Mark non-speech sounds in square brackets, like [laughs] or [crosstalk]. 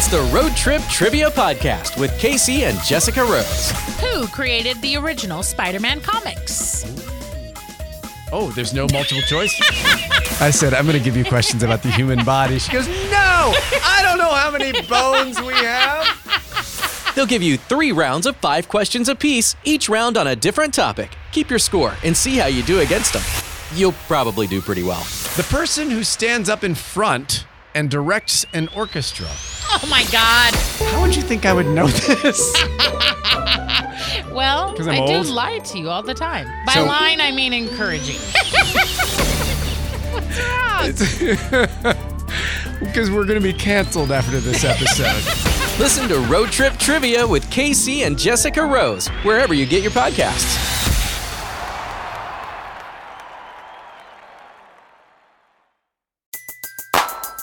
It's the Road Trip Trivia Podcast with KC and Jessica Rose. Who created the original Spider Man comics? Oh, there's no multiple choice? [laughs] I said, I'm going to give you questions about the human body. She goes, No, I don't know how many bones we have. They'll give you three rounds of five questions apiece, each round on a different topic. Keep your score and see how you do against them. You'll probably do pretty well. The person who stands up in front and directs an orchestra. Oh my God. How would you think I would know this? [laughs] [laughs] Well, 'Cause I'm I old? do lie to you all the time. By So- lying, I mean encouraging. [laughs] What's wrong? Because we're going to be canceled after this episode. Listen to Road Trip Trivia with KC and Jessica Rose, wherever you get your podcasts.